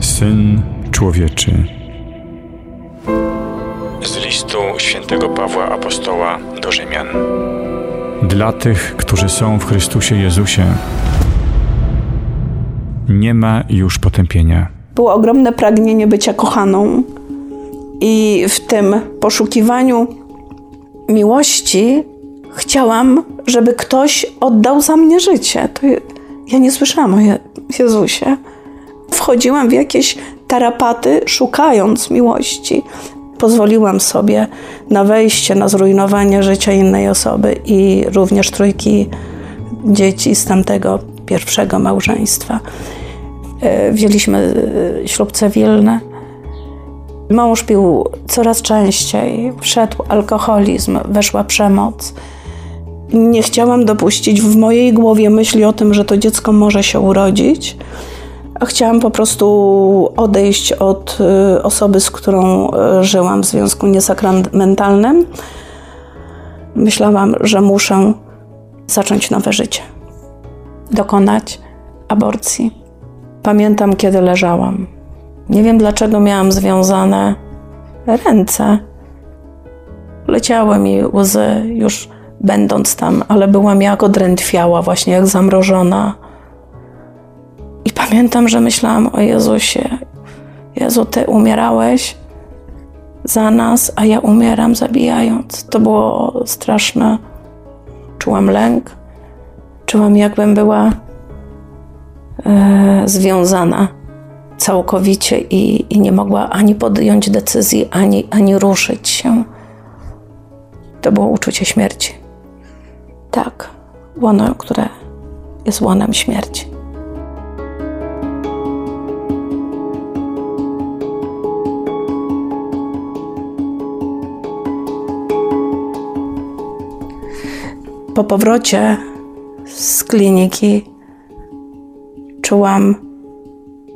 Syn Człowieczy. Z listu świętego Pawła Apostoła do Rzymian. Dla tych, którzy są w Chrystusie Jezusie, nie ma już potępienia. Było ogromne pragnienie bycia kochaną, i w tym poszukiwaniu miłości chciałam, żeby ktoś oddał za mnie życie. To ja nie słyszałam o Jezusie. Wchodziłam w jakieś tarapaty, szukając miłości. Pozwoliłam sobie na wejście, na zrujnowanie życia innej osoby i również trójki dzieci z tamtego pierwszego małżeństwa. E, wzięliśmy e, ślub cywilny. Mąż pił coraz częściej, wszedł alkoholizm, weszła przemoc. Nie chciałam dopuścić w mojej głowie myśli o tym, że to dziecko może się urodzić. Chciałam po prostu odejść od y, osoby, z którą y, żyłam w związku niesakramentalnym. Myślałam, że muszę zacząć nowe życie, dokonać aborcji. Pamiętam, kiedy leżałam. Nie wiem, dlaczego miałam związane ręce. Leciały mi łzy już będąc tam, ale byłam jak odrętwiała, właśnie jak zamrożona. I pamiętam, że myślałam o Jezusie. Jezu, Ty umierałeś za nas, a ja umieram zabijając. To było straszne. Czułam lęk, czułam jakbym była e, związana całkowicie i, i, nie mogła ani podjąć decyzji, ani, ani ruszyć się. To było uczucie śmierci. Tak, łono, które jest łonem śmierci. Po powrocie z kliniki czułam,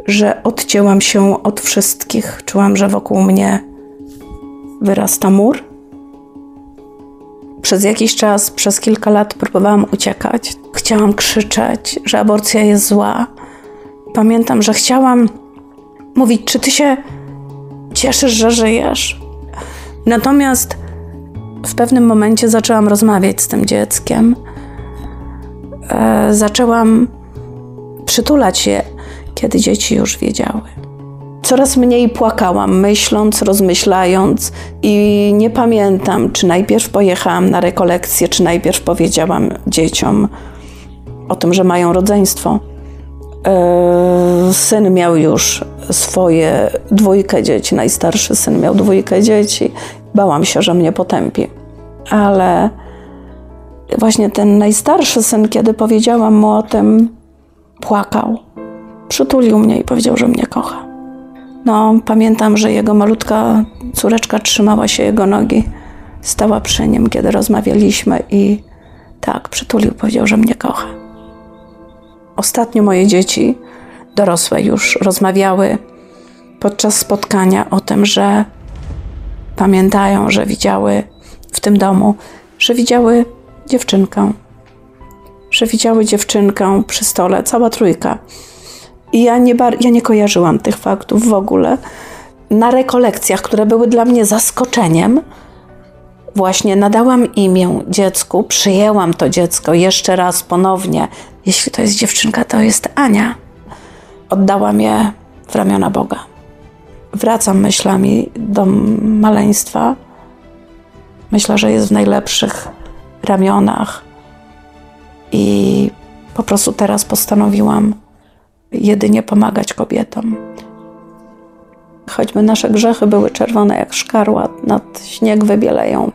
że odcięłam się od wszystkich. Czułam, że wokół mnie wyrasta mur. Przez jakiś czas, przez kilka lat próbowałam uciekać. Chciałam krzyczeć, że aborcja jest zła. Pamiętam, że chciałam mówić, czy ty się cieszysz, że żyjesz. Natomiast w pewnym momencie zaczęłam rozmawiać z tym dzieckiem. E, zaczęłam przytulać je, kiedy dzieci już wiedziały. Coraz mniej płakałam, myśląc, rozmyślając, i nie pamiętam, czy najpierw pojechałam na rekolekcję, czy najpierw powiedziałam dzieciom o tym, że mają rodzeństwo. E, syn miał już swoje dwójkę dzieci, najstarszy syn miał dwójkę dzieci. Bałam się, że mnie potępi. Ale właśnie ten najstarszy syn, kiedy powiedziałam mu o tym, płakał. Przytulił mnie i powiedział, że mnie kocha. No, pamiętam, że jego malutka córeczka trzymała się jego nogi, stała przy nim, kiedy rozmawialiśmy i tak, przytulił, powiedział, że mnie kocha. Ostatnio moje dzieci, dorosłe już, rozmawiały podczas spotkania o tym, że pamiętają, że widziały w tym domu, że widziały dziewczynkę, że widziały dziewczynkę przy stole, cała trójka. I ja nie, ja nie kojarzyłam tych faktów w ogóle. Na rekolekcjach, które były dla mnie zaskoczeniem, właśnie nadałam imię dziecku, przyjęłam to dziecko jeszcze raz ponownie. Jeśli to jest dziewczynka, to jest Ania. Oddałam je w ramiona Boga. Wracam myślami do maleństwa. Myślę, że jest w najlepszych ramionach. I po prostu teraz postanowiłam jedynie pomagać kobietom. Choćby nasze grzechy były czerwone jak szkarłat, nad śnieg wybieleją.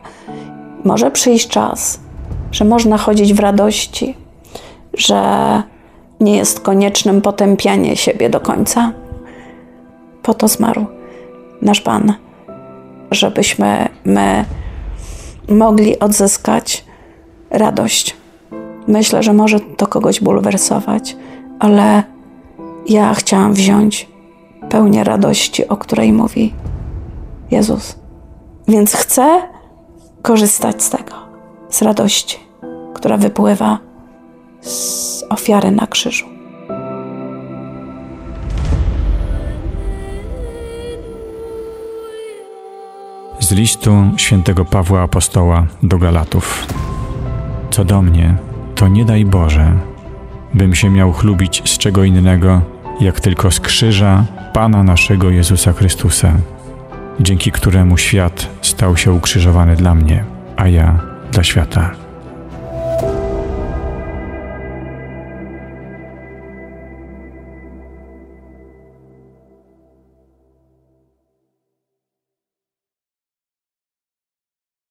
Może przyjść czas, że można chodzić w radości, że nie jest koniecznym potępianie siebie do końca. Po to zmarł nasz Pan, żebyśmy my mogli odzyskać radość. Myślę, że może to kogoś bulwersować, ale ja chciałam wziąć pełnię radości, o której mówi Jezus. Więc chcę korzystać z tego, z radości. która wypływa z ofiary na krzyżu. Z listu świętego Pawła Apostoła do Galatów. Co do mnie, to nie daj Boże, bym się miał chlubić z czego innego, jak tylko z krzyża Pana naszego Jezusa Chrystusa, dzięki któremu świat stał się ukrzyżowany dla mnie, a ja dla świata.